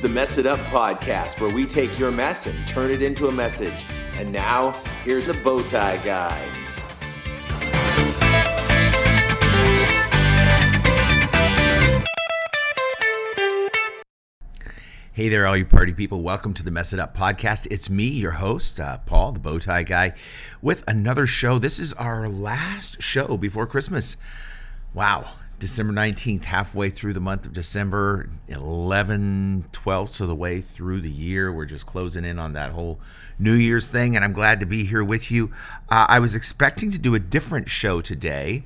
the Mess It Up podcast where we take your mess and turn it into a message. And now, here's the Bowtie Guy. Hey there, all you party people. Welcome to the Mess It Up podcast. It's me, your host, uh, Paul, the Bowtie Guy, with another show. This is our last show before Christmas. Wow. December 19th, halfway through the month of December, 11, 12 of the way through the year. We're just closing in on that whole New Year's thing, and I'm glad to be here with you. Uh, I was expecting to do a different show today.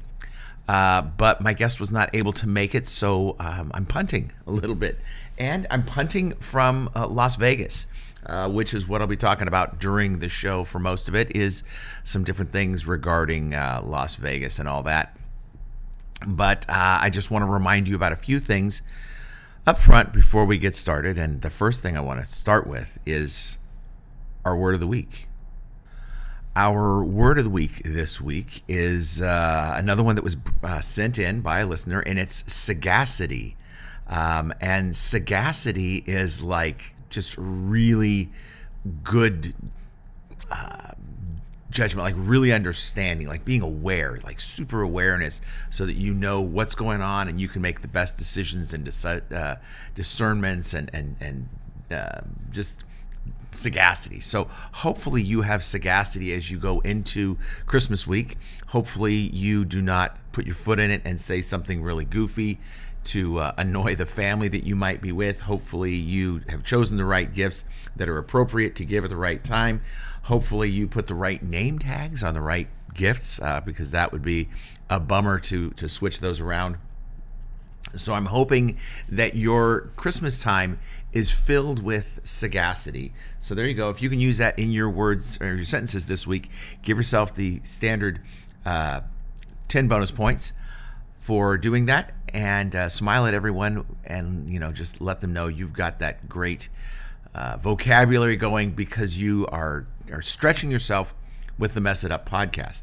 Uh, but my guest was not able to make it, so um, I'm punting a little bit. And I'm punting from uh, Las Vegas, uh, which is what I'll be talking about during the show for most of it, is some different things regarding uh, Las Vegas and all that. But uh, I just want to remind you about a few things up front before we get started. And the first thing I want to start with is our word of the week. Our word of the week this week is uh, another one that was uh, sent in by a listener, and it's sagacity. Um, and sagacity is like just really good uh, judgment, like really understanding, like being aware, like super awareness, so that you know what's going on and you can make the best decisions and deci- uh, discernments and and and uh, just sagacity. So hopefully you have sagacity as you go into Christmas week. Hopefully you do not put your foot in it and say something really goofy to uh, annoy the family that you might be with. Hopefully you have chosen the right gifts that are appropriate to give at the right time. Hopefully you put the right name tags on the right gifts uh, because that would be a bummer to to switch those around. So I'm hoping that your Christmas time is filled with sagacity. So there you go. If you can use that in your words or your sentences this week, give yourself the standard uh, 10 bonus points for doing that and uh, smile at everyone and you know just let them know you've got that great uh, vocabulary going because you are are stretching yourself with the mess it up podcast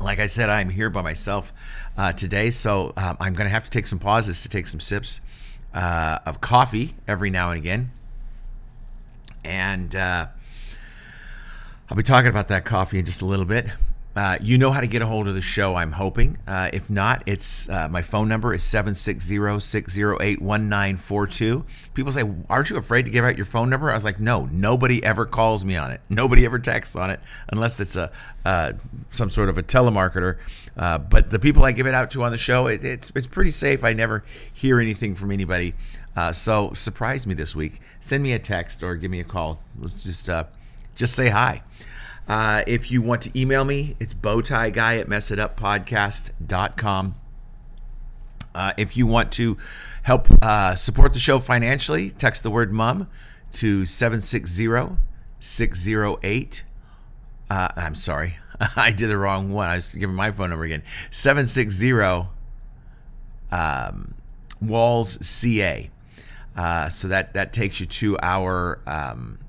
like I said, I'm here by myself uh, today, so um, I'm going to have to take some pauses to take some sips uh, of coffee every now and again. And uh, I'll be talking about that coffee in just a little bit. Uh, you know how to get a hold of the show, I'm hoping. Uh, if not, it's uh, my phone number is 760-608-1942. People say, aren't you afraid to give out your phone number? I was like, no, nobody ever calls me on it. Nobody ever texts on it unless it's a uh, some sort of a telemarketer. Uh, but the people I give it out to on the show, it, it's, it's pretty safe. I never hear anything from anybody. So surprise me this week. Send me a text or give me a call. Let's just, just say hi. Uh, if you want to email me, it's bowtieguy at messituppodcast.com. Uh, if you want to help uh, support the show financially, text the word mum to 760 608. Uh, I'm sorry, I did the wrong one. I was giving my phone number again 760 um, Walls CA. Uh, so that, that takes you to our um,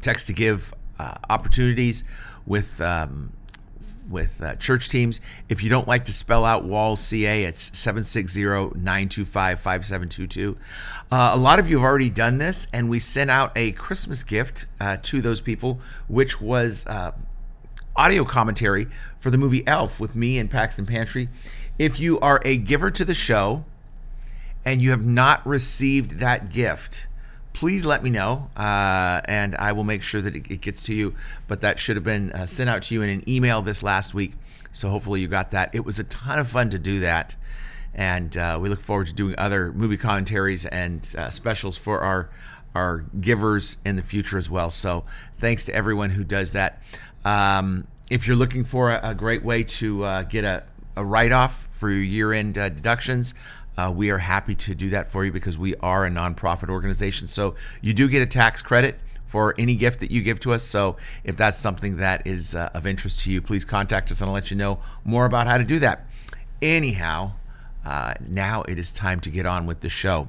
text to give uh, opportunities with um, with uh, church teams. If you don't like to spell out Walls CA, it's 760-925-5722. Uh, a lot of you have already done this, and we sent out a Christmas gift uh, to those people, which was uh, audio commentary for the movie Elf with me and Paxton Pantry. If you are a giver to the show and you have not received that gift, please let me know, uh, and I will make sure that it, it, gets to you. But that should have been uh, sent out to you in an email this last week. So hopefully you got that. It was a ton of fun to do that, and uh, we look forward to doing other movie commentaries and uh, specials for our our givers in the future as well. So thanks to everyone who does that. Um, if you're looking for a, a great way to uh, get a, a write off for your year end uh, deductions, uh, we are happy to do that for you because we are a nonprofit organization. So you do get a tax credit for any gift that you give to us. So if that's something that is uh, of interest to you, please contact us and I'll let you know more about how to do that. Anyhow, uh, now it is time to get on with the show.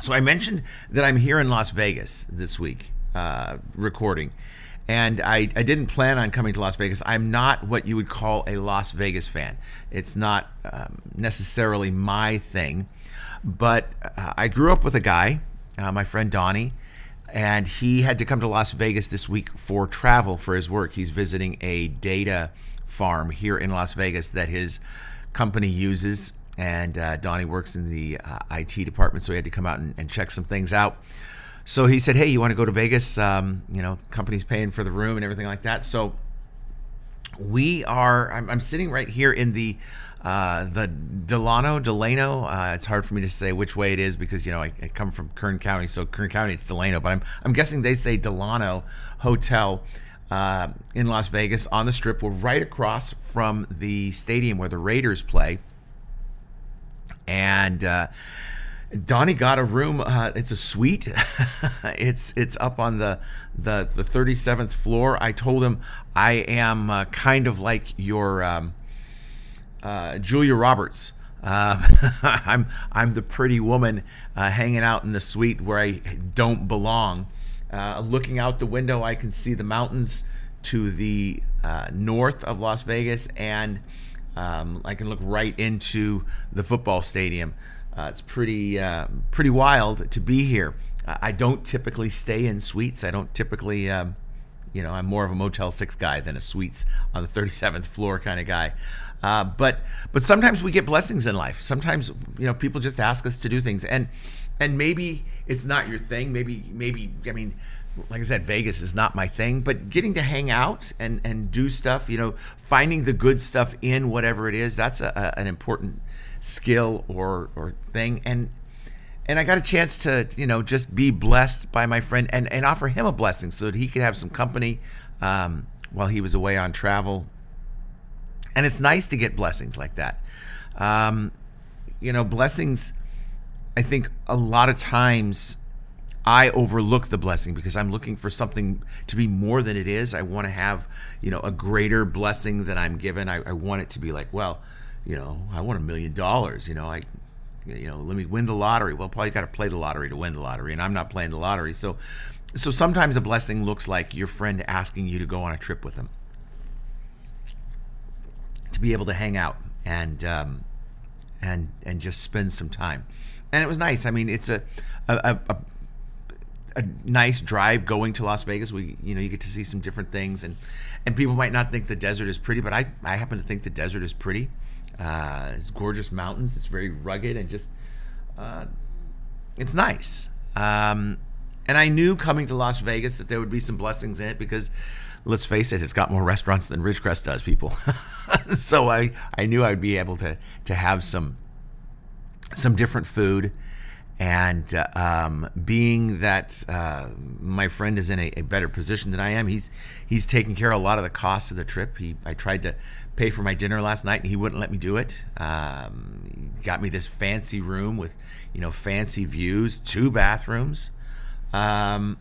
So I mentioned that I'm here in Las Vegas this week uh, recording. And I, I didn't plan on coming to Las Vegas. I'm not what you would call a Las Vegas fan. It's not um, necessarily my thing, but uh, I grew up with a guy, uh, my friend Donnie, and he had to come to Las Vegas this week for travel for his work. He's visiting a data farm here in Las Vegas that his company uses, and uh, Donnie works in the uh, IT department, so he had to come out and, and check some things out. So he said, "Hey, you want to go to Vegas? Um, you know, company's paying for the room and everything like that." So we are. I'm, I'm sitting right here in the uh, the Delano, Delano. Uh, it's hard for me to say which way it is because you know I, I, come from Kern County, so Kern County it's Delano, but I'm I'm guessing they say Delano Hotel uh, in Las Vegas on the Strip. We're right across from the stadium where the Raiders play, and uh, Donnie got a room. Uh, it's a suite. it's it's up on the the the thirty seventh floor. I told him I am uh, kind of like your um, uh, Julia Roberts. Uh, I'm I'm the pretty woman uh, hanging out in the suite where I don't belong. Uh, looking out the window, I can see the mountains to the north of Las Vegas, and um, I can look right into the football stadium. Uh, it's pretty uh, pretty wild to be here. I don't typically stay in suites. I don't typically, um, you know, I'm more of a Motel Six guy than a suites on the 37th floor kind of guy. Uh, but but sometimes we get blessings in life. Sometimes you know people just ask us to do things, and and maybe it's not your thing. Maybe maybe I mean like I said, Vegas is not my thing, but getting to hang out and, and do stuff, you know, finding the good stuff in whatever it is, that's a, a, an important skill or or thing. And and I got a chance to you know just be blessed by my friend and and offer him a blessing so that he could have some company um, while he was away on travel. And it's nice to get blessings like that. Um, you know blessings I think a lot of times I overlook the blessing because I'm looking for something to be more than it is. I want to have, you know, a greater blessing than I'm given. I, I want it to be like, well, you know, I want a million dollars. You know, I, you know, let me win the lottery. Well, Paul, you got to play the lottery to win the lottery, and I'm not playing the lottery. So, so sometimes a blessing looks like your friend asking you to go on a trip with him, to be able to hang out and um, and and just spend some time. And it was nice. I mean, it's a a, a a nice drive going to Las Vegas. We, you know, you get to see some different things, and and people might not think the desert is pretty, but I I happen to think the desert is pretty. Uh, it's gorgeous mountains. It's very rugged and just, uh, it's nice. Um, and I knew coming to Las Vegas that there would be some blessings in it because, let's face it, it's got more restaurants than Ridgecrest does, people. so I, I knew I'd be able to to have some some different food. And uh, um, being that uh, my friend is in a, a, better position than I am, he's he's taking care of a lot of the costs of the trip. He I tried to pay for my dinner last night, and he wouldn't let me do it. Um, got me this fancy room with, you know, fancy views, two bathrooms. Um,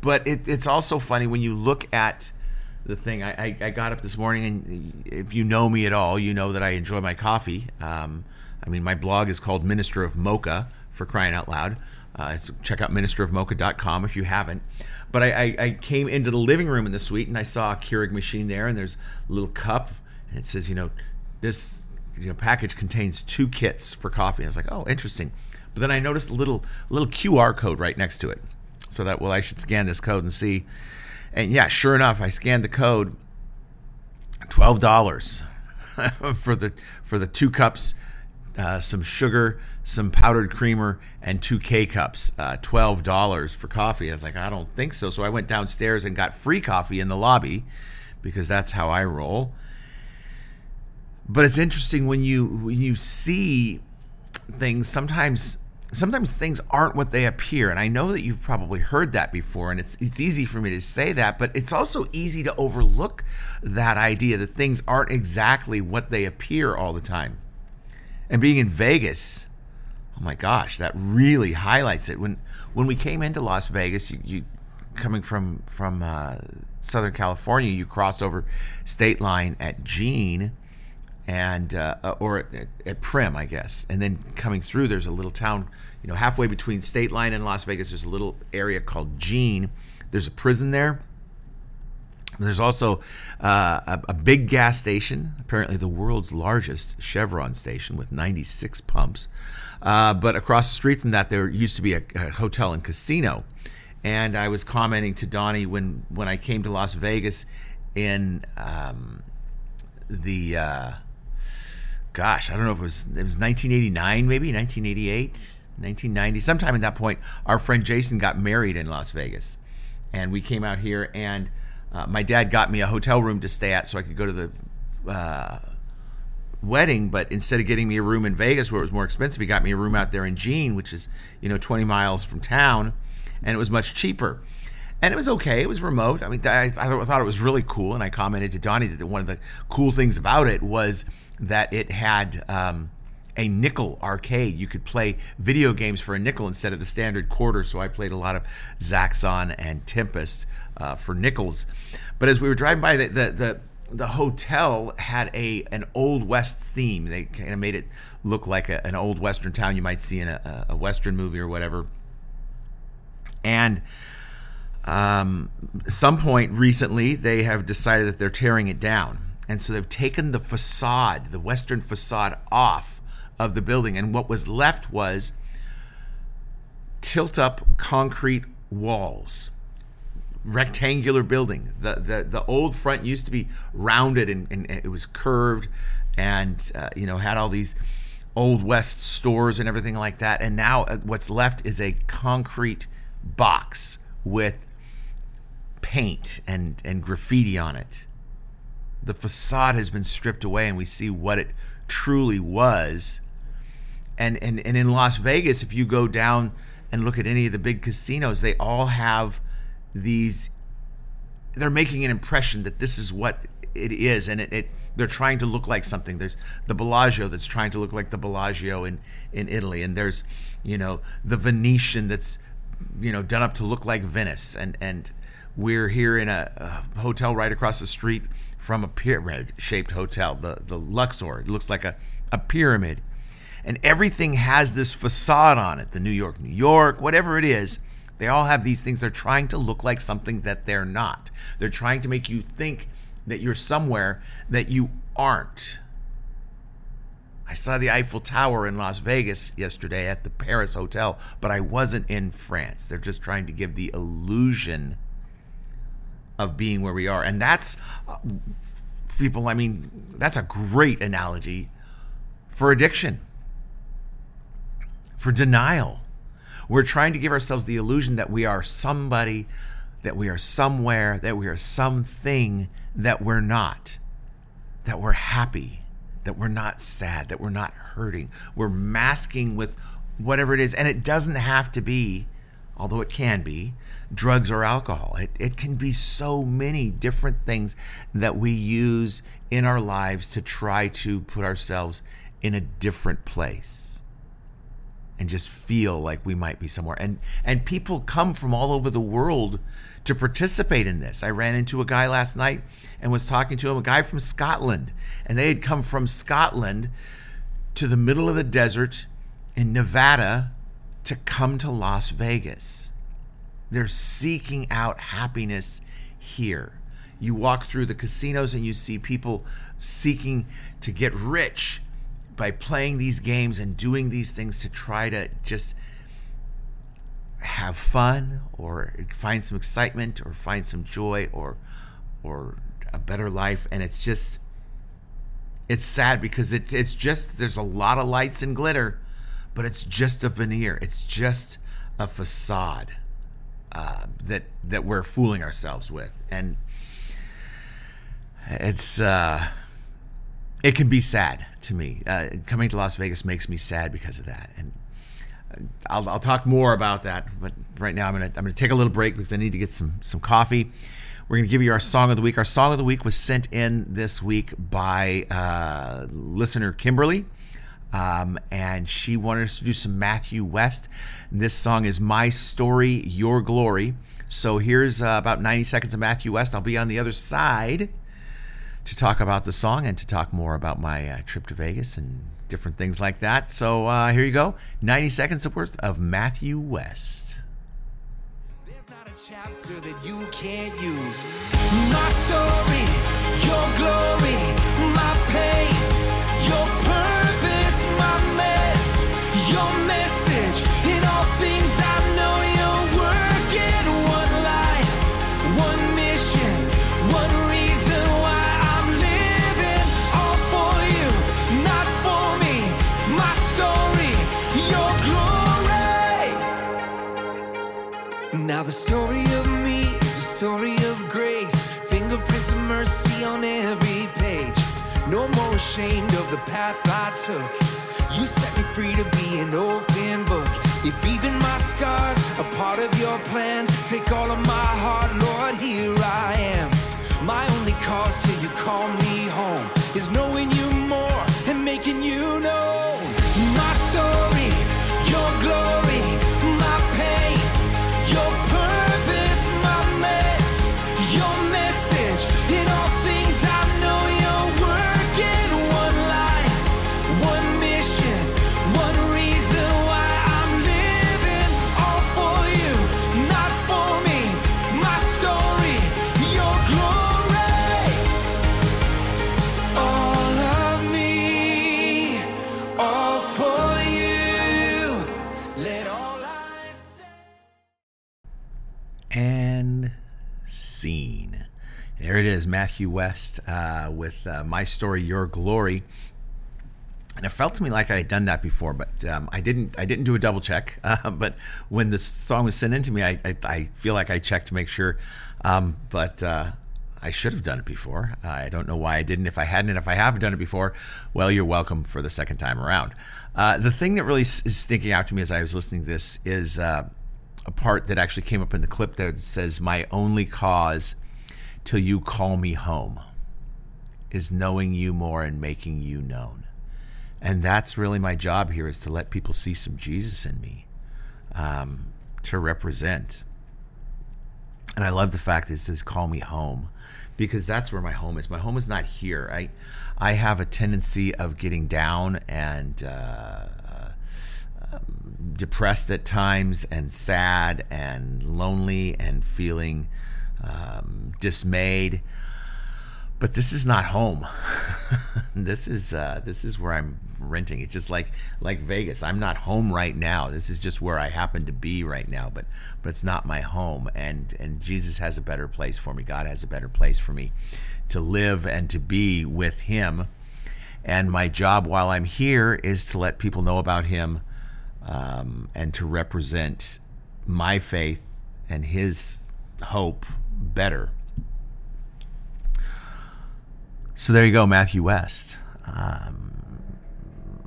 but it, it's also funny when you look at the thing. I, I, I, got up this morning, and if you know me at all, you know that I enjoy my coffee. Um, I mean, my blog is called Minister of Mocha for crying out loud. Uh, check out ministerofmocha.com if you haven't. But I, I, I, came into the living room in the suite and I saw a Keurig machine there, and there's a little cup, and it says, you know, this you know package contains two kits for coffee. I was like, oh, interesting. But then I noticed a little little QR code right next to it, so that well, I should scan this code and see. And yeah, sure enough, I scanned the code. Twelve dollars for the for the two cups uh, some sugar, some powdered creamer, and two K cups. Uh, Twelve dollars for coffee. I was like, I don't think so. So I went downstairs and got free coffee in the lobby because that's how I roll. But it's interesting when you when you see things. Sometimes sometimes things aren't what they appear, and I know that you've probably heard that before. And it's it's easy for me to say that, but it's also easy to overlook that idea that things aren't exactly what they appear all the time and being in Vegas, oh my gosh, that really highlights it. When when we came into Las Vegas, you, you coming from from uh, Southern California, you cross over state line at Jean and uh, uh or at, at, Primm, I guess, and then coming through, there's a little town, you know, halfway between state line and Las Vegas. There's a little area called Jean. There's a prison there, There's also uh, a, a, big gas station, apparently the world's largest Chevron station with 96 pumps. Uh, but across the street from that, there used to be a, a, hotel and casino. And I was commenting to Donnie when, when I came to Las Vegas in um, the, uh, gosh, I don't know if it was, it was 1989, maybe 1988, 1990, sometime at that point, our friend Jason got married in Las Vegas. And we came out here and uh, my dad got me a hotel room to stay at so I could go to the uh, wedding. But instead of getting me a room in Vegas where it was more expensive, he got me a room out there in Jean, which is you know 20 miles from town, and it was much cheaper. And it was okay. It was remote. I mean, I, I thought it was really cool. And I commented to Donnie that one of the cool things about it was that it had um, a nickel arcade. You could play video games for a nickel instead of the standard quarter. So I played a lot of Zaxxon and Tempest uh, for nickels. But as we were driving by, the, the, the the hotel had a an old west theme. They kind of made it look like a, an old western town you might see in a, a western movie or whatever. And um, some point recently, they have decided that they're tearing it down, and so they've taken the facade, the western facade, off of the building, and what was left was tilt up concrete walls rectangular building. The, the the old front used to be rounded and, and it was curved, and uh, you know had all these old west stores and everything like that. And now uh, what's left is a concrete box with paint and and graffiti on it. The facade has been stripped away, and we see what it truly was. And and and in Las Vegas, if you go down and look at any of the big casinos, they all have these they're making an impression that this is what it is and it, it, they're trying to look like something. There's the bellagio that's trying to look like the bellagio in in italy and there's you know the venetian that's you know done up to look like venice and and we're here in a, a hotel right across the street from a pyramid shaped hotel the the luxor. It looks like a, a pyramid. And everything has this facade on it the new york new york whatever it is they all have these things. They're trying to look like something that they're not. They're trying to make you think that you're somewhere that you aren't. I saw the Eiffel Tower in Las Vegas yesterday at the Paris Hotel, but I wasn't in France. They're just trying to give the illusion of being where we are. And that's, uh, people, I mean, that's a great analogy for addiction, for denial we're trying to give ourselves the illusion that we are somebody, that we are somewhere, that we are something that we're not, that we're happy, that we're not sad, that we're not hurting. We're masking with whatever it is. And it doesn't have to be, although it can be, drugs or alcohol. It, it can be so many different things that we use in our lives to try to put ourselves in a different place and just feel like we might be somewhere. And and people come from all over the world to participate in this. I ran into a guy last night and was talking to him, a guy from Scotland, and they had come from Scotland to the middle of the desert in Nevada to come to Las Vegas. They're seeking out happiness here. You walk through the casinos and you see people seeking to get rich by playing these games and doing these things to try to just have fun or find some excitement or find some joy or or a better life. And it's just it's sad because it's it's just there's a lot of lights and glitter but it's just a veneer. It's just a facade uh, that that we're fooling ourselves with. And it's uh it can be sad to me. Uh, coming to Las Vegas makes me sad because of that, and uh, I'll, I'll talk more about that. But right now, I'm gonna I'm gonna take a little break because I need to get some some coffee. We're gonna give you our song of the week. Our song of the week was sent in this week by uh, listener Kimberly. Um, and she wanted us to do some Matthew West. This song is My Story, Your Glory. So here's uh, about 90 seconds of Matthew West. I'll be on the other side to talk about the song and to talk more about my uh, trip to Vegas and different things like that. So uh, here you go 90 seconds worth of Matthew West. There's not a chapter that you can't use. My story, your glory, Now the story of me is a story of grace. Fingerprints of mercy on every page. No more ashamed of the path I took. You set me free to be an open book. If even my scars are part of your plan, take all of my heart, Lord, here I am. My only cause till you call me home is knowing you more and making you known. My story, your glory, There it is, Matthew West uh, with uh, "My Story, Your Glory," and it felt to me like I had done that before, but um, I didn't. I didn't do a double check. Uh, but when the song was sent in to me, I, I, I feel like I checked to make sure. Um, but uh, I should have done it before. I don't know why I didn't. If I hadn't, and if I have done it before, well, you're welcome for the second time around. Uh, the thing that really is sticking out to me as I was listening to this is uh, a part that actually came up in the clip that says, "My only cause till you call me home is knowing you more and making you known." And that's really my job here is to let people see some Jesus in me, um, to represent. And I love the fact that it says "call me home," because that's where my home is. My home is not here. I, I have a tendency of getting down and uh, depressed at times, and sad, and lonely, and feeling um, dismayed. But this is not home. this is uh, this is where I'm renting. It's just like like Vegas. I'm not home right now. This is just where I happen to be right now. But but it's not my home. And and Jesus has a better place for me. God has a better place for me to live and to be with Him. And my job while I'm here is to let people know about Him um, and to represent my faith and His hope better. So there you go, Matthew West. Um,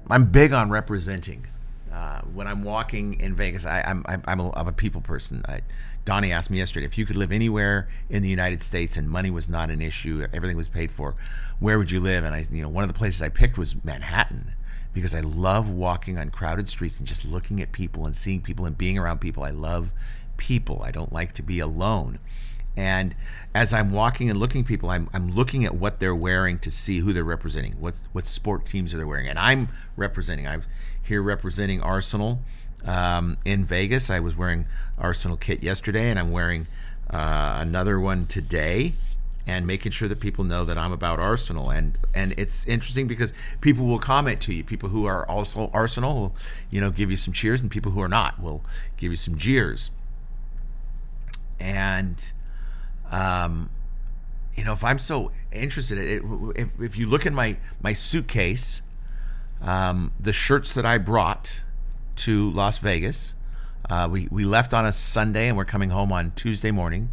I'm big on representing. Uh, when I'm walking in Vegas, I, I'm, I'm, I'm, a, I'm a people person. I, Donnie asked me yesterday if you could live anywhere in the United States and money was not an issue, everything was paid for, where would you live? And I, you know, one of the places I picked was Manhattan because I love walking on crowded streets and just looking at people and seeing people and being around people. I love people. I don't like to be alone. And as I'm walking and looking people, I'm, I'm looking at what they're wearing to see who they're representing. What what sport teams are they wearing? And I'm representing. I'm here representing Arsenal um, in Vegas. I was wearing Arsenal kit yesterday, and I'm wearing uh, another one today. And making sure that people know that I'm about Arsenal, and and it's interesting because people will comment to you. People who are also Arsenal will, you know, give you some cheers, and people who are not will give you some jeers. And um, you know, if I'm so interested, it, if, if you look in my my suitcase, um, the shirts that I brought to Las Vegas, uh, we we left on a Sunday and we're coming home on Tuesday morning.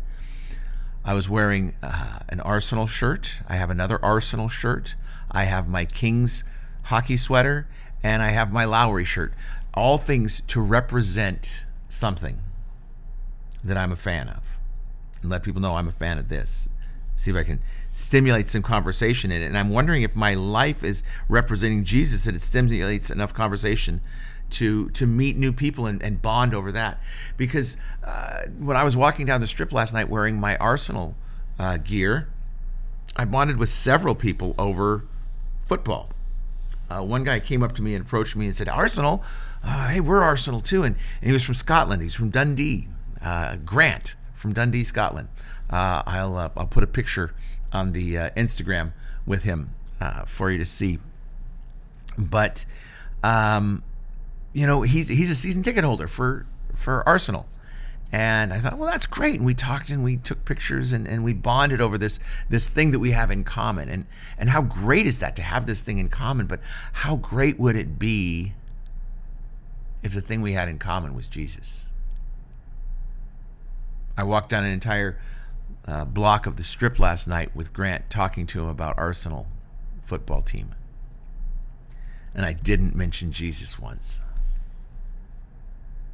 I was wearing uh, an Arsenal shirt. I have another Arsenal shirt. I have my Kings hockey sweater, and I have my Lowry shirt. All things to represent something that I'm a fan of and let people know I'm a fan of this. See if I can stimulate some conversation in it. And I'm wondering if my life is representing Jesus, that it stimulates enough conversation to to meet new people and, and bond over that. Because uh, when I was walking down the strip last night wearing my Arsenal uh, gear, I bonded with several people over football. Uh, one guy came up to me and approached me and said, Arsenal, uh, hey, we're Arsenal too. And, and he was from Scotland. He's from Dundee, uh, Grant. from Dundee, Scotland. Uh, I'll I'll put a picture on the Instagram with him for you to see. But um, you know, he's he's a season ticket holder for for Arsenal. And I thought, well, that's great. And we talked and we took pictures and, and we bonded over this this thing that we have in common. And and how great is that to have this thing in common? But how great would it be if the thing we had in common was Jesus? I walked down an entire uh, block of the strip last night with Grant talking to him about Arsenal football team. And I didn't mention Jesus once.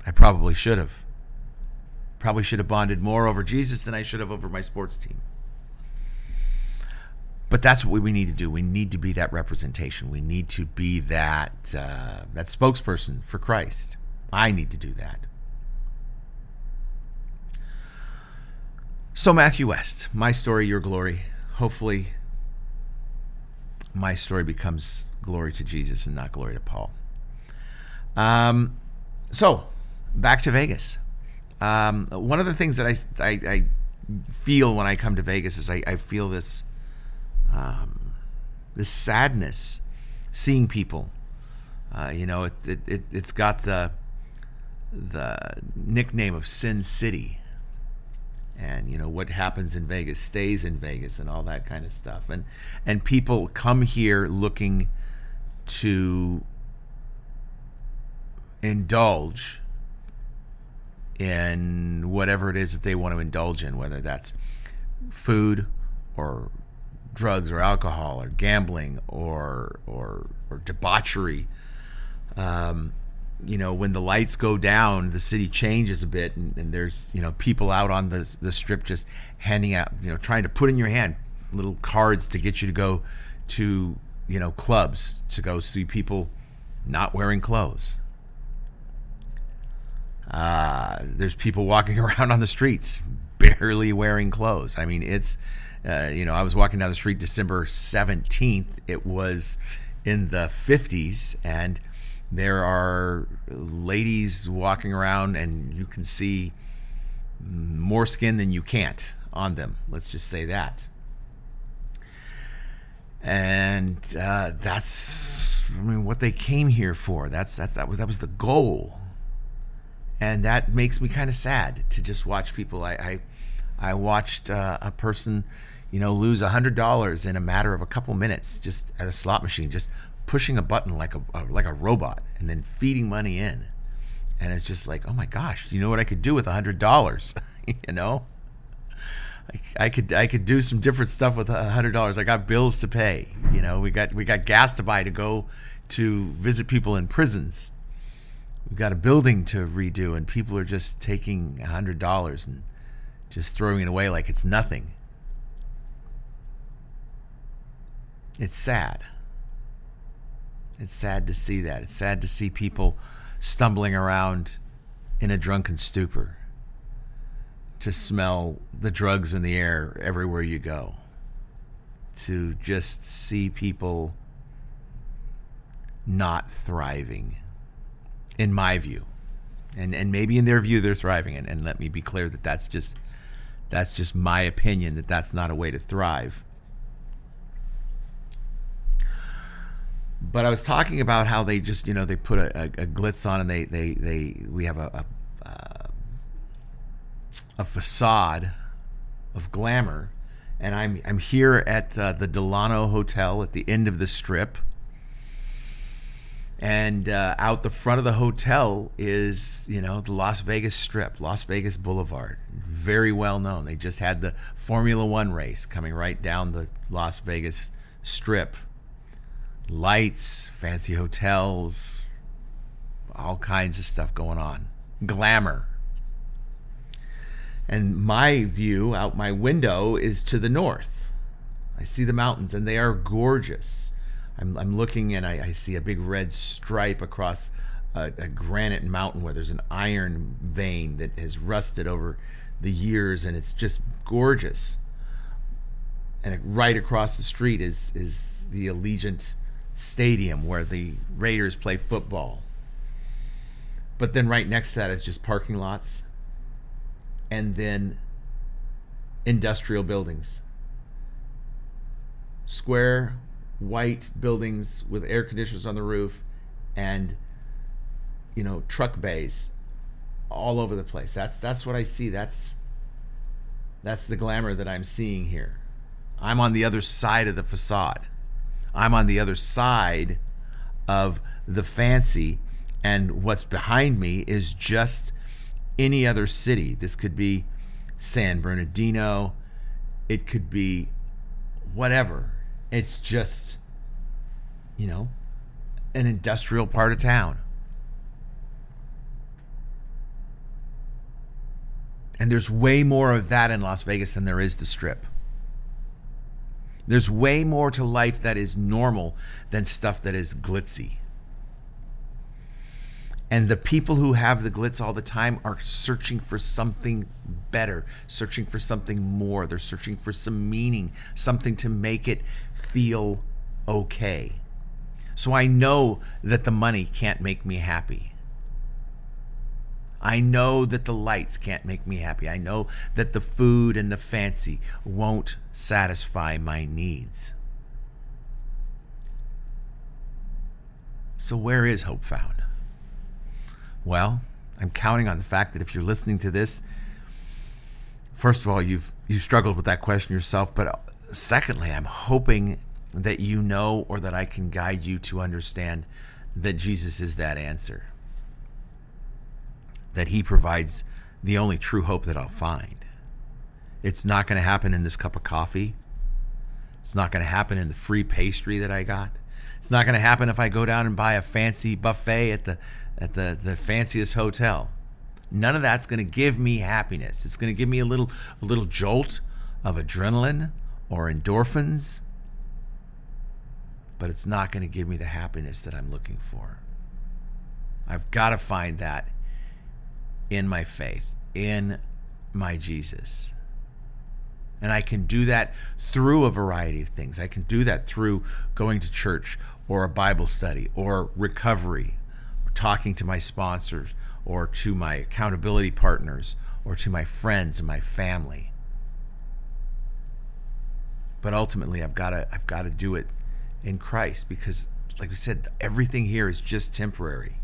I probably should have. Probably should have bonded more over Jesus than I should have over my sports team. But that's what we need to do. We need to be that representation. We need to be that uh, that spokesperson for Christ. I need to do that. So Matthew West, my story, your glory. Hopefully, my story becomes glory to Jesus and not glory to Paul. Um, so back to Vegas. Um, one of the things that I, I, I, feel when I come to Vegas is I, I feel this um, this sadness seeing people. Uh, you know, it, it, it, it's got the the nickname of Sin City. And you know what happens in Vegas stays in Vegas and all that kind of stuff. And and people come here looking to indulge in whatever it is that they want to indulge in, whether that's food or drugs or alcohol or gambling or or, or debauchery. Um, you know, when the lights go down, the city changes a bit, and, and, there's you know people out on the the strip just handing out, you know, trying to put in your hand little cards to get you to go to you know clubs to go see people not wearing clothes. Uh, there's people walking around on the streets barely wearing clothes. I mean, it's, uh, you know, I was walking down the street December 17th. It was in the 50s, and there are ladies walking around, and you can see more skin than you can't on them. Let's just say that. And uh, that's, I mean, what they came here for. That's that. That was that was the goal and that makes me kind of sad to just watch people. I I, I watched uh, a person, you know, lose hundred dollars in a matter of a couple minutes just at a slot machine, just pushing a button like a, a like a robot, and then feeding money in, and it's just like, oh my gosh, you know what I could do with hundred dollars, you know. I, I could I could do some different stuff with hundred dollars. I got bills to pay. You know, we got we got gas to buy to go to visit people in prisons we've got a building to redo and people are just taking a hundred dollars and just throwing it away like it's nothing. It's sad. It's sad to see that. It's sad to see people stumbling around in a drunken stupor to smell the drugs in the air everywhere you go. To just see people not thriving in my view, and and maybe in their view they're thriving. And, and let me be clear that that's just that's just my opinion that that's not a way to thrive. But I was talking about how they just you know they put a, a, a glitz on and they they they we have a a, a facade of glamour and I'm I'm here at uh, the Delano Hotel at the end of the strip and uh, out the front of the hotel is you know the Las Vegas Strip, Las Vegas Boulevard, very well known. They just had the Formula One race coming right down the Las Vegas Strip. Lights, fancy hotels, all kinds of stuff going on. Glamour. And my view out my window is to the north. I see the mountains and they are gorgeous I'm, I'm looking and I, I see a big red stripe across a, a, granite mountain where there's an iron vein that has rusted over the years and it's just gorgeous. And right across the street is is the Allegiant Stadium where the Raiders play football. But then right next to that is just parking lots. And then industrial buildings. Square white buildings with air conditioners on the roof and you know truck bays all over the place. That's that's what I see. That's that's the glamour that I'm seeing here. I'm on the other side of the facade. I'm on the other side of the fancy and what's behind me is just any other city. This could be San Bernardino, it could be whatever. It's just you know, an industrial part of town. And there's way more of that in Las Vegas than there is the strip. There's way more to life that is normal than stuff that is glitzy. And the people who have the glitz all the time are searching for something better, searching for something more. They're searching for some meaning, something to make it feel okay. So I know that the money can't make me happy. I know that the lights can't make me happy. I know that the food and the fancy won't satisfy my needs. So, where is hope found? Well, I'm counting on the fact that if you're listening to this, first of all, you've you've struggled with that question yourself, but secondly, I'm hoping that you know or that I can guide you to understand that Jesus is that answer. That he provides the only true hope that I'll find. It's not going to happen in this cup of coffee. It's not going to happen in the free pastry that I got. It's not going to happen if I go down and buy a fancy buffet at the at the, the fanciest hotel. None of that's going to give me happiness. It's going to give me a little a little jolt of adrenaline or endorphins but it's not going to give me the happiness that I'm looking for. I've got to find that in my faith, in my Jesus. And I can do that through a variety of things. I can do that through going to church or a Bible study or recovery, or talking to my sponsors or to my accountability partners or to my friends and my family. But ultimately I've got to I've got to do it in Christ because, like we said, everything here is just temporary.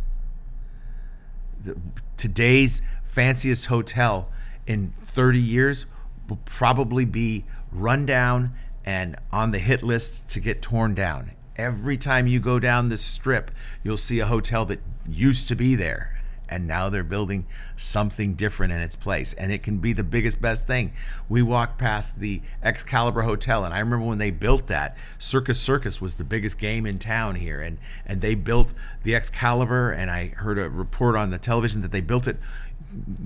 The, today's fanciest hotel in 30 years will probably be run down and on the hit list to get torn down. Every time you go down the strip, you'll see a hotel that used to be there and now they're building something different in its place. And it can be the biggest best thing. We walked past the excalibur hotel and i remember when they built that circus circus was the biggest game in town here. And and they built the excalibur and i heard a report on the television that they built it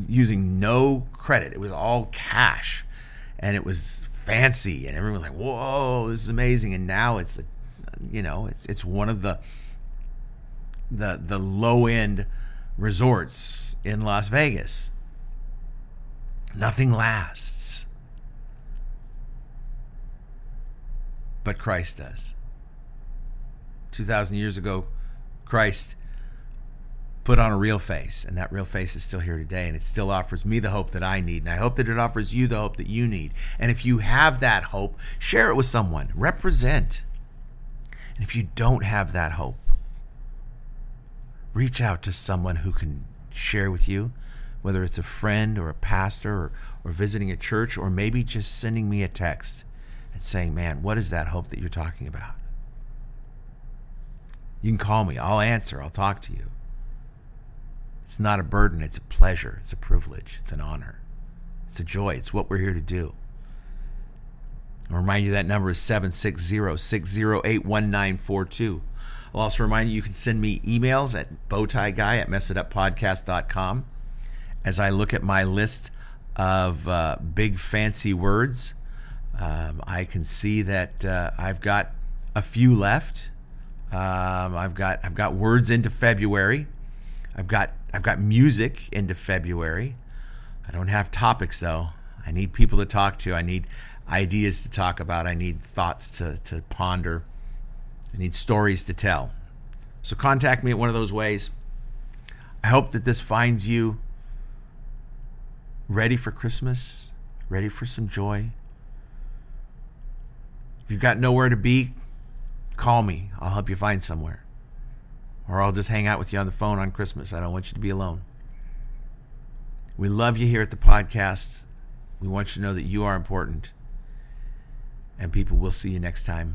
using no credit. It was all cash and it was fancy and everyone was like whoa this is amazing. And now it's the you know it's it's one of the the the low end resorts in Las Vegas. Nothing lasts. But Christ does. 2,000 years ago, Christ put on a real face, and that real face is still here today, and it still offers me the hope that I need, and I hope that it offers you the hope that you need. And if you have that hope, share it with someone, represent. And if you don't have that hope, reach out to someone who can share with you, whether it's a friend or a pastor or, or visiting a church, or maybe just sending me a text and saying, Man, what is that hope that you're talking about? You can call me. I'll answer. I'll talk to you. It's not a burden. It's a pleasure. It's a privilege. It's an honor. It's a joy. It's what we're here to do. I'll remind you that number is 760 608 1942. I'll also remind you you can send me emails at bowtieguy at messituppodcast.com. As I look at my list of uh, big fancy words, um, I can see that uh, I've got a few left. Um, I've got I've got words into February. I've got I've got music into February. I don't have topics though. I need people to talk to. I need ideas to talk about. I need thoughts to, to ponder. I need stories to tell. So contact me at one of those ways. I hope that this finds you ready for Christmas, ready for some joy? If you've got nowhere to be, call me. I'll help you find somewhere. Or I'll just hang out with you on the phone on Christmas. I don't want you to be alone. We love you here at the podcast. We want you to know that you are important. And people will see you next time